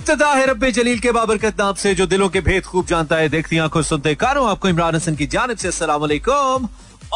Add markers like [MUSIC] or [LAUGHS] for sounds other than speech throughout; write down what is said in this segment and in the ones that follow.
इब्तदा है रब्बे जलील के बाबरकत नाम से जो दिलों के भेद खूब जानता है देखती आँखों सुनते कानों आपको इमरान हसन की जानब से अस्सलाम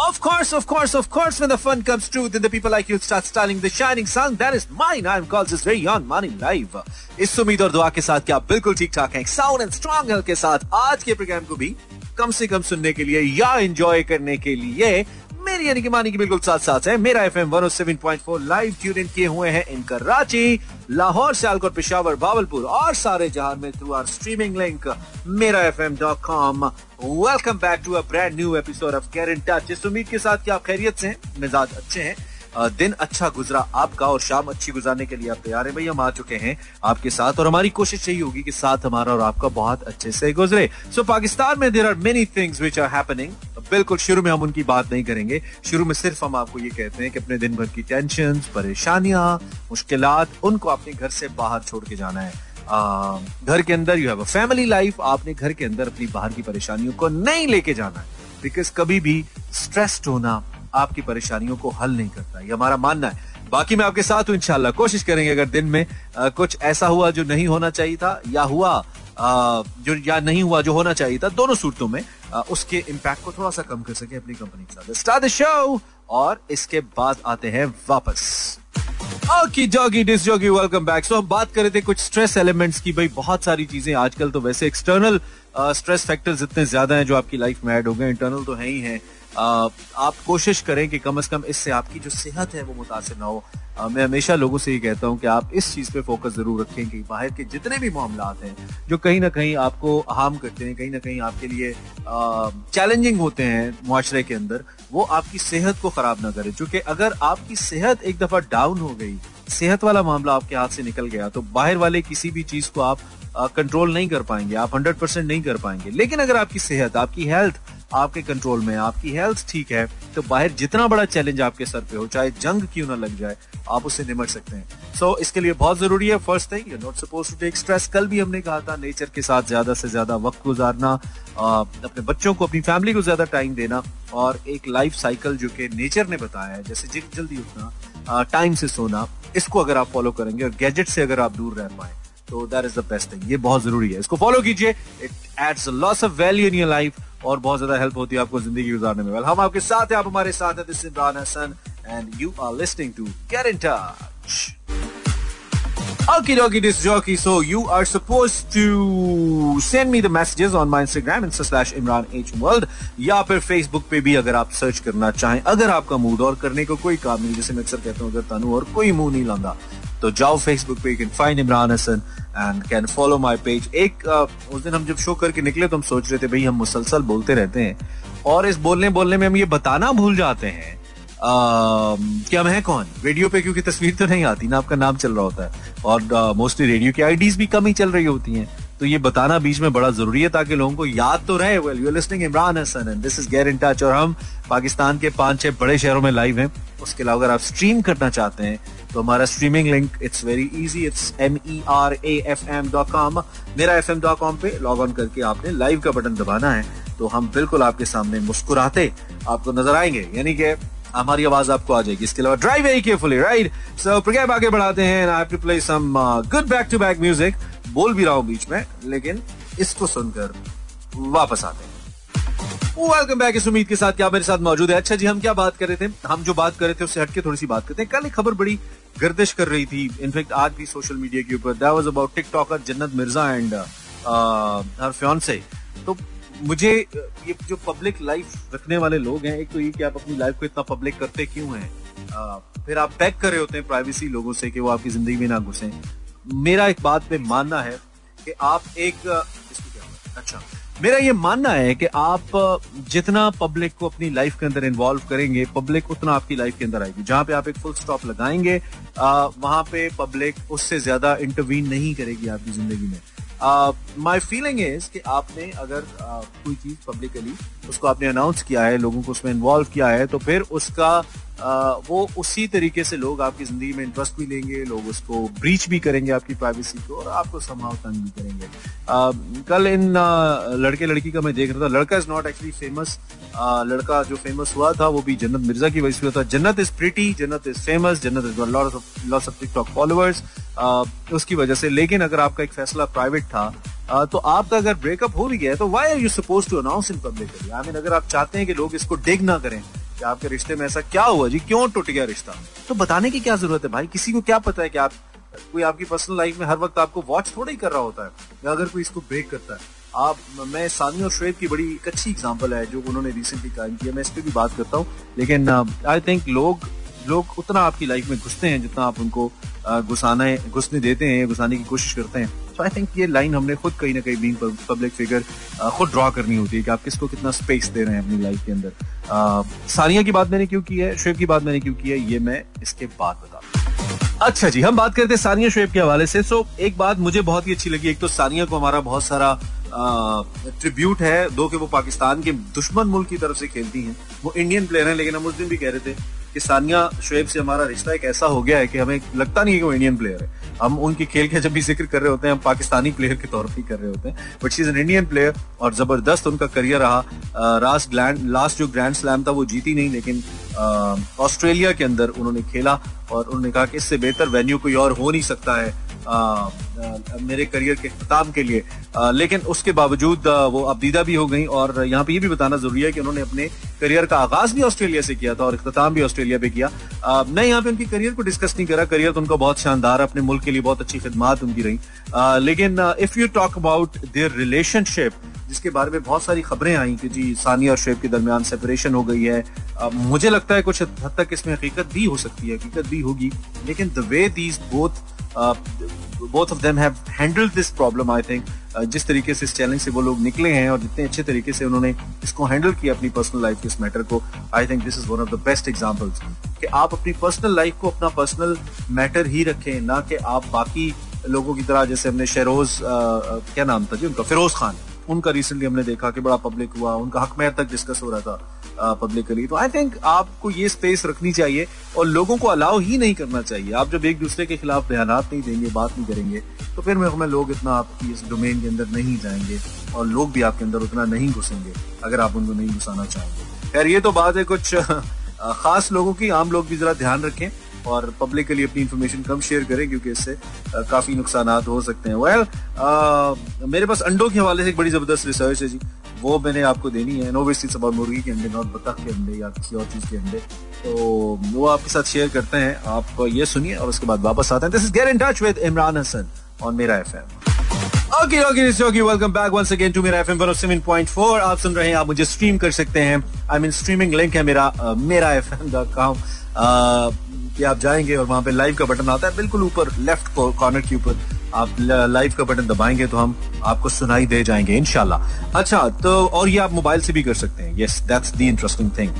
Of course, of course, of course, when the fun comes true, then the people like you start styling the shining sun. That is mine. I'm called this very on money live. इस उम्मीद और दुआ के साथ कि आप बिल्कुल ठीक ठाक हैं साउंड एंड स्ट्रॉन्ग हेल्थ के साथ आज के प्रोग्राम को भी कम से कम सुनने के लिए या एंजॉय करने के लिए मेरी यानी कि मानी की बिल्कुल साथ साथ है। Mera F M one seven point four live tune in किए हुए हैं इन कराची लाहौर, सियालकोट, पिशावर बावलपुर और सारे जहाँ में through our streaming link Mera F M dot com welcome back to a brand new episode of care in touch इस उम्मीद के साथ कि आप खैरियत से हैं, मिजाज अच्छे हैं। दिन अच्छा गुजरा आपका और शाम अच्छी गुजारने के लिए आप तैयार हैं। भाई हम आ चुके हैं आपके साथ और हमारी कोशिश यही होगी कि साथ हमारा और आपका बहुत अच्छे से गुजरे। सो so, पाकिस्तान में there are many things which are happening बिल्कुल शुरू में हम उनकी बात नहीं करेंगे। शुरू में सिर्फ़ हम आपको ये कहते हैं कि अपने दिन भर की टेंशन परेशानियाँ मुश्किल उनको अपने घर से बाहर छोड़ के जाना है। घर के अंदर you have a family life आपने घर के अंदर अपनी बाहर की परेशानियों को नहीं लेके जाना है। बिकॉज़ कभी भी स्ट्रेस्ड होना आपकी परेशानियों को हल नहीं करता ये हमारा मानना है। बाकी मैं आपके साथ हूँ इंशाल्लाह। कोशिश करेंगे अगर दिन में आ, कुछ ऐसा हुआ जो नहीं होना चाहिए था या हुआ आ, जो या नहीं हुआ जो होना चाहिए था दोनों सूरतों में आ, उसके इम्पैक्ट को थोड़ा सा कम कर सके अपनी कंपनी के साथ। स्टार्ट शो और इसके बाद आते हैं वापस। Okay jockey this jockey welcome back so हम बात कर रहे थे कुछ स्ट्रेस एलिमेंट्स की। भाई बहुत सारी चीज़ें आजकल तो वैसे एक्सटर्नल स्ट्रेस फैक्टर्स इतने ज़्यादा हैं जो आपकी लाइफ में ऐड हो गए। इंटरनल तो है ही हैं। आप कोशिश करें कि कम से कम इससे आपकी जो सेहत है वो मुतासर ना हो। मैं हमेशा लोगों से ये कहता हूँ कि आप इस चीज़ पे फोकस ज़रूर रखें कि बाहर के जितने भी मामला हैं, जो कहीं ना कहीं आपको हार्म करते हैं, कहीं ना कहीं आपके लिए चैलेंजिंग होते हैं मुआरे के अंदर, वो आपकी सेहत को खराब ना करें। क्योंकि अगर आपकी सेहत एक दफ़ा डाउन हो गई, सेहत वाला मामला आपके हाथ से निकल गया तो बाहर वाले किसी भी चीज़ को आप कंट्रोल नहीं कर पाएँगे, आप हंड्रेड परसेंट नहीं कर पाएँगे। लेकिन अगर आपकी सेहत, आपकी हेल्थ आपके कंट्रोल में आपकी हेल्थ ठीक है तो बाहर जितना बड़ा चैलेंज आपके सर पे हो चाहे जंग क्यों ना लग जाए आप उससे निमट सकते हैं। सो so, इसके लिए बहुत ज़रूरी है first thing you not suppose to take stress कल भी हमने कहा था नेचर के साथ ज़्यादा से ज़्यादा वक्त गुजारना अपने बच्चों को अपनी फैमिली को ज़्यादा टाइम देना और एक लाइफ साइकिल जो कि नेचर ने बताया है जैसे जल्दी उठना टाइम से सोना इसको अगर आप फॉलो करेंगे और गैजेट से अगर आप दूर रह पाए तो that is the best thing ये बहुत ज़रूरी है। इसको फॉलो कीजिए। It adds lots of value in your life और बहुत ज़्यादा हेल्प होती है आपको ज़िंदगी गुजारने में। हम आपके साथ हैं। आप हमारे साथ हैं। This Imran Hasan and you are listening to get in touch Okay, this jockey. So you are supposed to send me the messages on my Instagram insta slash Imran H World या फिर Facebook पे भी अगर आप search करना चाहें। अगर आपका मूड और करने को कोई काम नहीं जैसे मैं अक्सर कहता हूँ अगर तनु और कोई मुँह नहीं लाता तो जाओ फेसबुक पे you can find Imran Hasan and can follow my page एक uh, उस दिन हम जब शो करके निकले तो हम सोच रहे थे भाई हम मुसलसल बोलते रहते हैं। और इस बोलने बोलने में हम ये बताना भूल जाते हैं कि हम हैं कौन? रेडियो पे क्योंकि तस्वीर तो नहीं आती ना आपका नाम चल रहा होता है। और मोस्टली रेडियो की आईडीज भी कम ही चल रही होती हैं। तो ये बताना बीच में बड़ा ज़रूरी है ताकि लोगों को याद तो रहे। Well you listening Imran Hasan and this is get in touch और हम पाकिस्तान के पाँच छह बड़े शहरों में लाइव हैं। उसके अलावा अगर आप स्ट्रीम करना चाहते हैं तो हमारा streaming link it's very easy it's M E R A F M dot com Mera F M dot com पे लॉग ऑन करके आपने लाइव का बटन दबाना है तो हम बिल्कुल आपके सामने मुस्कुराते आपको नज़र आएँगे, यानी कि हमारी आवाज़ आपको आ जाएगी। इसके अलावा drive very carefully right so programme आगे बढ़ाते हैं I have to play some good back to back music बोल भी रहा हूँ बीच में, लेकिन इसको सुनकर वापस आते हैं। वेलकम बैक इस उम्मीद के साथ क्या मेरे साथ मौजूद है। अच्छा जी, हम क्या बात कर रहे थे? हम जो बात कर रहे थे, उससे हटके थोड़ी सी बात करते हैं। कल एक खबर बड़ी गर्दिश कर रही थी। इनफैक्ट आज भी सोशल मीडिया के ऊपर। दैट वाज अबाउट टिकटॉकर जन्नत मिर्ज़ा एंड हर फियांसे तो मुझे ये जो पब्लिक लाइफ रखने वाले लोग हैं, एक तो ये कि आप अपनी लाइफ को इतना पब्लिक करते क्यों हैं? फिर आप पैक कर रहे होते हैं प्राइवेसी लोगों से कि वो आपकी ज़िंदगी में ना घुसे। मेरा एक बात पे मानना है कि आप एक अच्छा। मेरा ये मानना है कि आप जितना पब्लिक को अपनी लाइफ के अंदर इन्वॉल्व करेंगे पब्लिक उतना आपकी लाइफ के अंदर आएगी। जहाँ पे आप एक फुल स्टॉप लगाएँगे वहाँ पे पब्लिक उससे ज़्यादा इंटरवीन नहीं करेगी आपकी ज़िंदगी में। माई फीलिंग इज़ कि आपने अगर कोई चीज़ पब्लिकली उसको आपने अनाउंस किया है, लोगों को उसमें इन्वॉल्व किया है तो फिर उसका वो उसी तरीके से लोग आपकी ज़िंदगी में इंटरेस्ट भी लेंगे, लोग उसको ब्रीच भी करेंगे आपकी प्राइवेसी को और आपको संभाव तंग भी करेंगे। कल इन लड़के लड़की का मैं देख रहा था, लड़का इज़ नॉट एक्चुअली फ़ेमस लड़का जो फ़ेमस हुआ था, वो भी जन्नत मिर्ज़ा की वजह से हुआ था। Jannat is pretty Jannat is famous Jannat is lots of TikTok followers उसकी वजह से, लेकिन अगर आपका एक फैसला प्राइवेट था तो आपका अगर ब्रेकअप हो भी गया तो why are you suppose to announce in public I mean अगर आप चाहते हैं कि लोग इसको डिग ना करें कि आपके रिश्ते में ऐसा क्या हुआ जी? क्यों टूट गया रिश्ता? तो बताने की क्या ज़रूरत है भाई? किसी को क्या पता है कि आप, कोई आपकी पर्सनल लाइफ में हर वक्त आपको वॉच थोड़ा ही कर रहा होता है या अगर कोई इसको ब्रेक करता है। आप, मैं सानी और श्वेत की बड़ी एक अच्छी एग्ज़ाम्पल है जो उन्होंने रिसेंटली कायम किया। मैं इस पर भी बात करता हूँ। लेकिन आई थिंक लोग लोग उतना आपकी लाइफ में घुसते हैं जितना आप उनको घुसाना, घुसने देते हैं, घुसाने की कोशिश करते हैं। तो आई थिंक ये लाइन हमने खुद कहीं ना कहीं बीइंग पब्लिक फिगर खुद ड्रॉ करनी होती है कि आप किसको कितना स्पेस दे रहे हैं अपनी लाइफ के अंदर। सानिया की बात मैंने क्यों की है? शुएब की बात मैंने क्यों की है? ये मैं इसके बाद बता अच्छा जी, हम बात करते हैं सानिया शुएब के हवाले से। सो एक बात मुझे बहुत ही अच्छी लगी। एक तो सानिया को हमारा बहुत सारा ट्रिब्यूट है, दो कि वो पाकिस्तान के दुश्मन मुल्क की तरफ़ से खेलती हैं। वो इंडियन प्लेयर हैं, लेकिन हम उस दिन भी कह रहे थे कि सानिया शुएब से हमारा रिश्ता एक ऐसा हो गया है कि हमें लगता नहीं है कि वो इंडियन प्लेयर है। हम उनके खेल के जब भी ज़िक्र कर रहे होते हैं, हम पाकिस्तानी प्लेयर के तौर पर कर रहे होते हैं but she is an Indian player और ज़बरदस्त उनका करियर रहा। लास्ट ग्लैंड लास्ट जो ग्रैंड स्लैम था वो जीती नहीं, लेकिन ऑस्ट्रेलिया के अंदर उन्होंने खेला और उन्होंने कहा कि इससे बेहतर वेन्यू कोई और हो नहीं सकता है। मेरे करियर के अख्ताम के लिए। आ, लेकिन उसके बावजूद वो अबदीदा भी हो गई और यहाँ पे ये भी बताना ज़रूरी है कि उन्होंने अपने करियर का आगाज़ भी ऑस्ट्रेलिया से किया था और अख्ताम भी ऑस्ट्रेलिया पे किया। मैं यहाँ पे उनकी करियर को डिस्कस नहीं करा करियर तो उनका बहुत शानदार है अपने मुल्क के लिए बहुत अच्छी खिदमात उनकी रही। लेकिन if you talk about their relationship जिसके बारे में बहुत सारी खबरें आई कि जी सानिया और शेब के दरमियान सेपरेशन हो गई है। मुझे लगता है कुछ हद तक इसमें हकीकत भी हो सकती है हकीकत भी होगी। लेकिन the way these both both of them have handled this problem I think जिस तरीके से इस चैलेंज से वो लोग निकले हैं और जितने अच्छे तरीके से उन्होंने इसको हैंडल किया अपनी पर्सनल लाइफ के इस मैटर को I think this is one of the best examples कि आप अपनी पर्सनल लाइफ को अपना पर्सनल मैटर ही रखें, ना कि आप बाकी लोगों की तरह, जैसे हमने शेरोज क्या नाम था जी उनका? फिरोज खान उनका रिसेंटली हमने देखा कि बड़ा पब्लिक हुआ, उनका हक महर तक डिस्कस हो रहा था पब्लिकली तो आई थिंक आपको ये स्पेस रखनी चाहिए और लोगों को अलाउ ही नहीं करना चाहिए। आप जब एक दूसरे के खिलाफ बयान नहीं देंगे, बात नहीं करेंगे तो फिर मैं लोग इतना आपकी इस डोमेन के अंदर नहीं जाएँगे और लोग भी आपके अंदर उतना नहीं घुसेंगे, अगर आप उनको नहीं घुसाना चाहेंगे। खैर, ये तो बात है कुछ [LAUGHS] खास लोगों की, आम लोग भी जरा ध्यान रखें। और पब्लिकली अपनी इन्फॉर्मेशन कम शेयर करें क्योंकि इससे काफ़ी नुकसान हो सकते हैं। वेल well, मेरे पास अंडों के हवाले से एक बड़ी ज़बरदस्त रिसर्च है जी। वो मैंने आपको देनी है। नो वेस्ट सब मुर्गी के अंडे नॉट बतख के अंडे या किसी और चीज़ के अंडे। तो वो आपके साथ शेयर करते हैं। आप ये सुनिए और उसके बाद वापस आते हैं। This is get in touch with Imran Hasan on Mera FM okay okay okay welcome back once again to Mera FM 107.4 आप सुन रहे हैं मुझे स्ट्रीम कर सकते हैं। आई मीन स्ट्रीमिंग लिंक है मेरा मेरा एफएम.com कि आप जाएँगे और वहाँ पे लाइव का बटन आता है, बिल्कुल ऊपर लेफ़्ट कॉर्नर के ऊपर आप लाइव का बटन दबाएँगे तो हम आपको सुनाई दे जाएँगे इनशाला अच्छा तो और ये आप मोबाइल से भी कर सकते हैं। Yes that's the interesting thing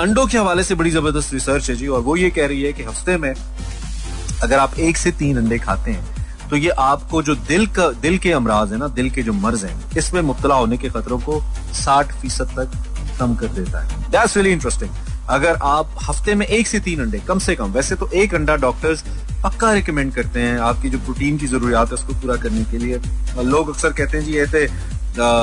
अंडों के हवाले से बड़ी ज़बरदस्त रिसर्च है जी, और वो ये कह रही है कि हफ़्ते में अगर आप एक से तीन अंडे खाते हैं तो ये आपको जो दिल का, दिल के अमराज है ना, दिल के जो मर्ज हैं, इसमें मुबतला होने के खतरों को साठ फ़ीसद तक कम कर देता है। दैट्स रियली इंटरेस्टिंग अगर आप हफ़्ते में एक से तीन अंडे, कम से कम, वैसे तो एक अंडा डॉक्टर्स पक्का रिकमेंड करते हैं आपकी जो प्रोटीन की जरूरियात है उसको पूरा करने के लिए। लोग अक्सर कहते हैं जी, ये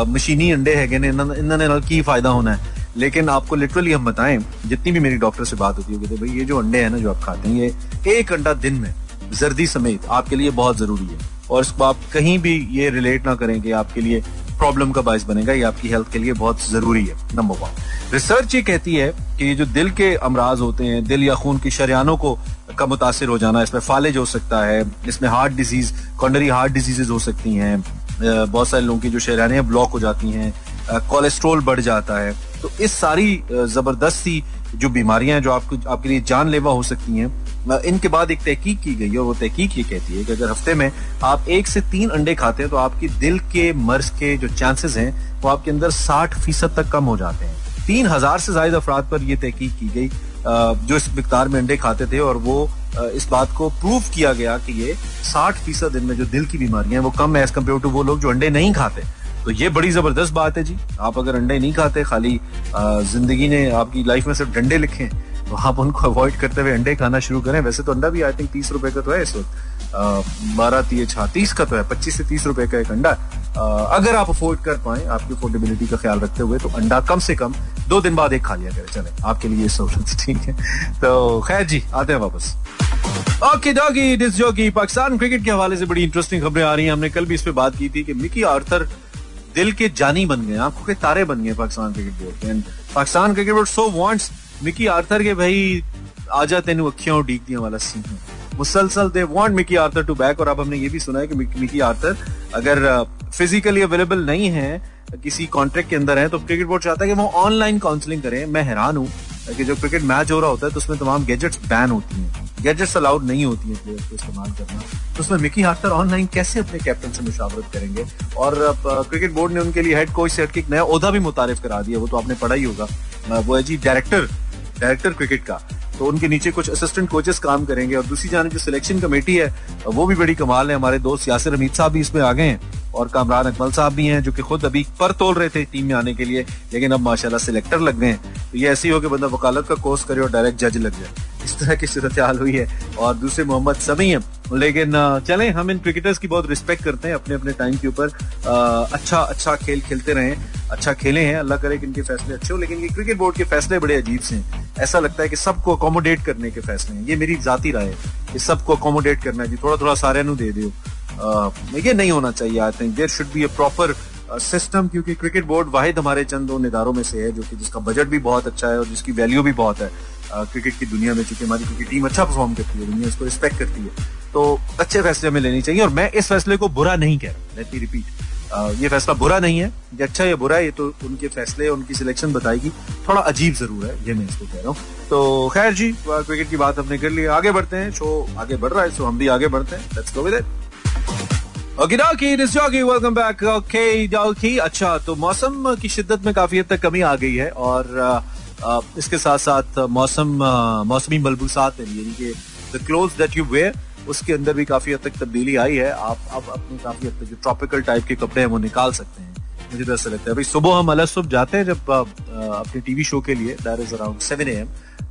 मशीनी अंडे है इन्होंने की फ़ायदा होना है? लेकिन आपको लिटरली हम बताएँ, जितनी भी मेरी डॉक्टर से बात होती है कहते भाई, ये जो अंडे हैं ना जो आप खाते हैं, ये एक अंडा दिन में जर्दी समेत आपके लिए बहुत ज़रूरी है। और इसको आप कहीं भी ये रिलेट ना करें कि आपके लिए प्रॉब्लम का बायस बनेगा, ये आपकी हेल्थ के लिए बहुत ज़रूरी है नंबर वन रिसर्च ये कहती है कि जो दिल के अमराज होते हैं, दिल या खून की शरियानों को का मुतासर हो जाना, इसमें फालिज हो सकता है, इसमें heart disease coronary heart diseases हो सकती हैं बहुत सारे लोगों की जो शरियाने ब्लॉक हो जाती हैं कोलेस्ट्रोल बढ़ जाता है। तो इस सारी ज़बरदस्ती जो बीमारियाँ जो आपको, आपके लिए जानलेवा हो सकती हैं इनके बाद एक तहकीक की गई है वो तहकीक ये कहती है कि अगर हफ़्ते में आप एक से तीन अंडे खाते हैं तो आपकी दिल के मर्ज के जो चांसेस हैं, वो आपके अंदर साठ फ़ीसद तक कम हो जाते हैं। तीन हज़ार से ज़्यादा अफराद पर यह तहकीक की गई जो इस मकदार में अंडे खाते थे और वो इस बात को प्रूव किया गया कि ये साठ फ़ीसद इनमें जो दिल की बीमारियाँ वो कम है एज कंपेयर टू वो लोग जो अंडे नहीं खाते। तो ये बड़ी ज़बरदस्त बात है जी। आप अगर अंडे नहीं खाते, खाली ज़िंदगी ने आपकी लाइफ में सिर्फ़ डंडे लिखे तो आप उनको अवॉइड करते हुए अंडे खाना शुरू करें। वैसे तो अंडा भी आई थिंक तीस रुपए का तो है इस वक्त। बारह तीस छा तीस का तो है, पच्चीस से तीस रुपए का एक अंडा। अगर आप अफोर्ड कर पाए आपकी अफोर्डेबिलिटी का ख्याल रखते हुए तो अंडा कम से कम दो दिन बाद एक खा लिया करें। चले, आपके लिए सहूलत [LAUGHS] ठीक है। तो खैर जी, आते हैं वापस। Okay jockey this jockey, Pakistan cricket के हवाले से बड़ी इंटरेस्टिंग खबरें आ रही हैं। हमने कल भी इस पे बात की थी कि मिकी आर्थर दिल के जानी बन गए आँखों के तारे बन गए पाकिस्तान क्रिकेट बोर्ड के। Pakistan cricket board so wants Mickey Arthur के भाई आ आजा तेन अखियाँ उड़ीक दिया वाला सीन है। मुसलसल they want Mickey Arthur to back और अब हमने ये भी सुना है कि मिकी आर्थर अगर फिजिकली अवेलेबल नहीं है, किसी कॉन्ट्रैक्ट के अंदर है तो क्रिकेट बोर्ड चाहता है कि वो ऑनलाइन काउंसलिंग करें। मैं हैरान हूँ कि जो क्रिकेट मैच हो रहा होता है तो उसमें तमाम गैजेट्स बैन होती हैं। गैजेट्स अलाउड नहीं होती है प्लेयर को इस्तेमाल करना। तो उसमें मिकी हार्टर ऑनलाइन कैसे अपने कैप्टन से मुशावरत करेंगे? और क्रिकेट बोर्ड ने उनके लिए हेड कोच से एक नया ओहदा भी मुतारिफ करा दिया, वो तो आपने पढ़ा ही होगा। वो है जी डायरेक्टर डायरेक्टर क्रिकेट का तो उनके नीचे कुछ असिस्टेंट कोचेस काम करेंगे और दूसरी जानब जो सिलेक्शन कमेटी है, वो भी बड़ी कमाल है। हमारे दोस्त यासिर हमीद साहब भी इसमें आ गए हैं। और कामरान अकमल साहब भी हैं, जो कि खुद अभी पर तोल रहे थे टीम में आने के लिए, लेकिन अब माशाल्लाह सिलेक्टर लग गए हैं। तो ये ऐसी हो कि बंदा वकालत का कोर्स करे और डायरेक्ट जज लग जाए। इस तरह की सूरत हाल हुई है और दूसरे मोहम्मद समी है। लेकिन चलें, हम इन क्रिकेटर्स की बहुत रिस्पेक्ट करते हैं अपने अपने टाइम के ऊपर। अच्छा अच्छा खेल खेलते रहे अच्छा खेले हैं। अल्लाह करे कि इनके फैसले अच्छे हो, लेकिन ये क्रिकेट बोर्ड के फैसले बड़े अजीब से हैं। ऐसा लगता है कि सबको अकोमोडेट करने के फैसले हैं। ये मेरी जाती राय है कि सबको अकोमोडेट करना है। जी थोड़ा थोड़ा सारे दे दो ये नहीं होना चाहिए I think there should be a proper system क्योंकि क्रिकेट बोर्ड वाहिद हमारे चंद उन इदारों में से है जो कि जिसका बजट भी बहुत अच्छा है और जिसकी वैल्यू भी बहुत है क्रिकेट की दुनिया में चूँकि हमारी क्रिकेट टीम अच्छा परफॉर्म करती है, दुनिया इसको रिस्पेक्ट करती है। तो अच्छे फैसले हमें लेने चाहिए और मैं इस फैसले को बुरा नहीं कह रहा लेट मी रिपीट ये फैसला बुरा नहीं है, ये अच्छा या बुरा ये तो उनके फैसले, उनकी सिलेक्शन बताएगी। थोड़ा अजीब ज़रूर है, ये मैं इसको कह रहा हूँ। तो खैर जी क्रिकेट की बात हमने कर ली, आगे बढ़ते हैं शो आगे बढ़ रहा है सो हम भी आगे बढ़ते हैं let's go with it okay jockey this jockey welcome back okay jockey अच्छा तो मौसम की शिद्दत में काफ़ी हद तक कमी आ गई है और इसके साथ साथ मौसम मौसमी मलबूसात यानी कि the cloth that you wear उसके अंदर भी काफ़ी हद तक तब्दीली आई है आप अब अपने काफ़ी हद तक जो ट्रॉपिकल टाइप के कपड़े हैं वो निकाल सकते हैं मुझे तो ऐसा लगता है भाई सुबह हम अलग सुबह जाते हैं जब अपने टीवी शो के लिए that is around seven a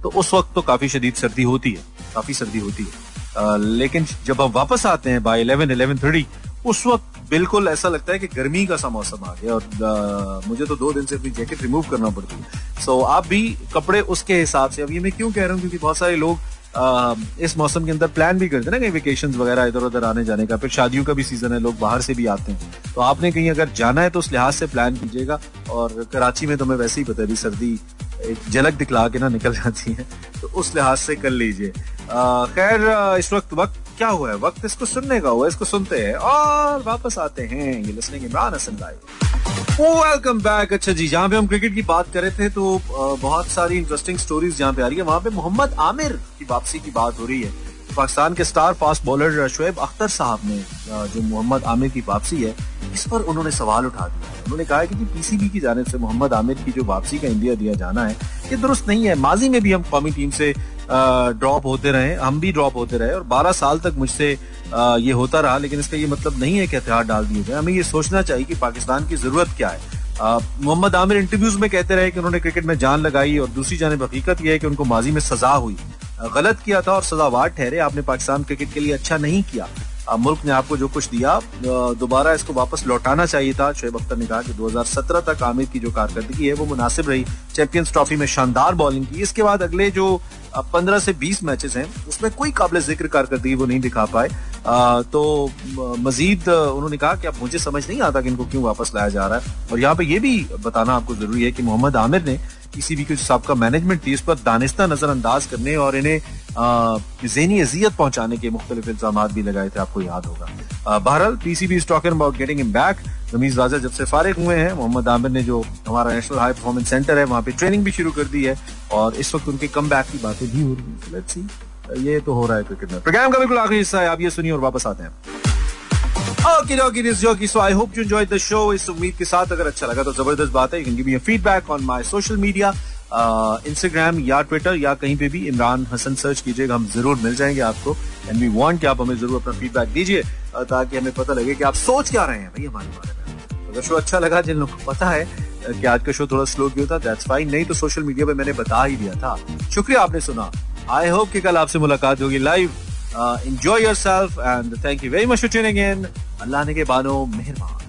तो उस वक्त तो काफ़ी शदीद सर्दी होती है काफ़ी सर्दी होती है लेकिन जब हम वापस आते हैं बाई इलेवन इलेवन थर्टी उस वक्त बिल्कुल ऐसा लगता है कि गर्मी का सा मौसम आ गया और आ, मुझे तो दो दिन से अपनी जैकेट रिमूव करना पड़ती है। सो आप भी कपड़े उसके हिसाब से अब ये मैं क्यों कह रहा हूँ? क्योंकि बहुत सारे लोग आ, इस मौसम के अंदर प्लान भी करते हैं ना कहीं वेकेशन वगैरह इधर उधर आने जाने का फिर शादियों का भी सीज़न है लोग बाहर से भी आते हैं। तो आपने कहीं अगर जाना है तो उस लिहाज से प्लान कीजिएगा और कराची में तो मैं वैसे ही पता है सर्दी एक झलक दिखला के ना निकल जाती है तो उस लिहाज से कर लीजिए। खैर इस वक्त वक्त क्या हुआ है? वक्त इसको सुनने का हुआ इसको सुनते हैं और वापस आते हैं। ये listening Imran Hasan live welcome back अच्छा जी, जहाँ पे हम क्रिकेट की बात कर रहे थे तो बहुत सारी इंटरेस्टिंग स्टोरीज जहाँ पे आ रही है। वहाँ पे मोहम्मद आमिर की वापसी की बात हो रही है। पाकिस्तान के star fast bowler Shoaib Akhtar साहब ने जो मोहम्मद आमिर की वापसी है, इस पर उन्होंने सवाल उठा दिया उन्होंने कहा कि पीसीबी की जानब से मोहम्मद आमिर की जो वापसी का इंडिया दिया जाना है, ये दुरुस्त नहीं है। माजी में भी हम कौमी टीम से ड्रॉप होते रहे, हम भी ड्रॉप होते रहे और 12 साल तक मुझसे ये होता रहा, लेकिन इसका ये मतलब नहीं है कि हथियार डाल दिए जाए हमें ये सोचना चाहिए कि पाकिस्तान की ज़रूरत क्या है। मोहम्मद आमिर इंटरव्यूज़ में कहते रहे कि उन्होंने क्रिकेट में जान लगाई और दूसरी जानब हकीकत यह है कि उनको माजी में सजा हुई। गलत किया था और सजावार ठहरे, आपने पाकिस्तान क्रिकेट के लिए अच्छा नहीं किया। मुल्क ने आपको जो कुछ दिया दोबारा इसको वापस लौटाना चाहिए था। शुएब अख्तर ने कहा कि 2017 तक आमिर की जो कारकर्दगी है, वो मुनासिब रही। चैंपियंस ट्रॉफी में शानदार बॉलिंग की। इसके बाद अगले जो 15 से 20 मैचेस हैं, उसमें कोई काबिल ज़िक्र कारकर्दगी वो नहीं दिखा पाए। तो मजीद उन्होंने कहा कि अब मुझे समझ नहीं आता कि इनको क्यों वापस लाया जा रहा है। और यहाँ पे ये भी बताना आपको ज़रूरी है कि मोहम्मद आमिर ने किसी भी कुछ सबका मैनेजमेंट थी उस पर दानिस्ता नजरअंदाज करने और इन्हें जहनी अजियत पहुँचाने के मुख्तलिफ़ इल्ज़ाम भी लगाए थे आपको याद होगा। बहरहाल PCB is talking about getting in back Ramiz Raja जब से फारिग हुए हैं मोहम्मद आमिर ने जो हमारा नेशनल हाई परफॉर्मेंस सेंटर है वहाँ पे ट्रेनिंग भी शुरू कर दी है और इस वक्त उनके कम बैक की बातें भी हो रही है। ये तो हो रहा है क्रिकेट में। प्रोग्राम का बिल्कुल आखिरी हिस्सा है आप ये सुनिए और वापस आते हैं। Dokie, this is Jockey. So I hope you enjoyed the show. इस उम्मीद के साथ अगर अच्छा लगा तो ज़बरदस्त बात है। You can give me feedback on my social media Instagram या ट्विटर या कहीं पे भी इमरान हसन सर्च कीजिएगा, हम ज़रूर मिल जाएँगे आपको। एंड वी वांट कि आप हमें ज़रूर अपना फीडबैक दीजिए ताकि हमें पता लगे कि आप सोच क्या रहे हैं भाई हमारे बारे में। अगर शो अच्छा लगा, जिन लोगों को पता है कि आज का शो थोड़ा स्लो क्यों था दैट्स फाइन नहीं तो सोशल मीडिया पे मैंने बता ही दिया था। शुक्रिया आपने सुना। आई होप कि कल आपसे मुलाकात होगी live enjoy yourself and thank you very much for tuning in अल्लाह ने के बानो मेहरबान।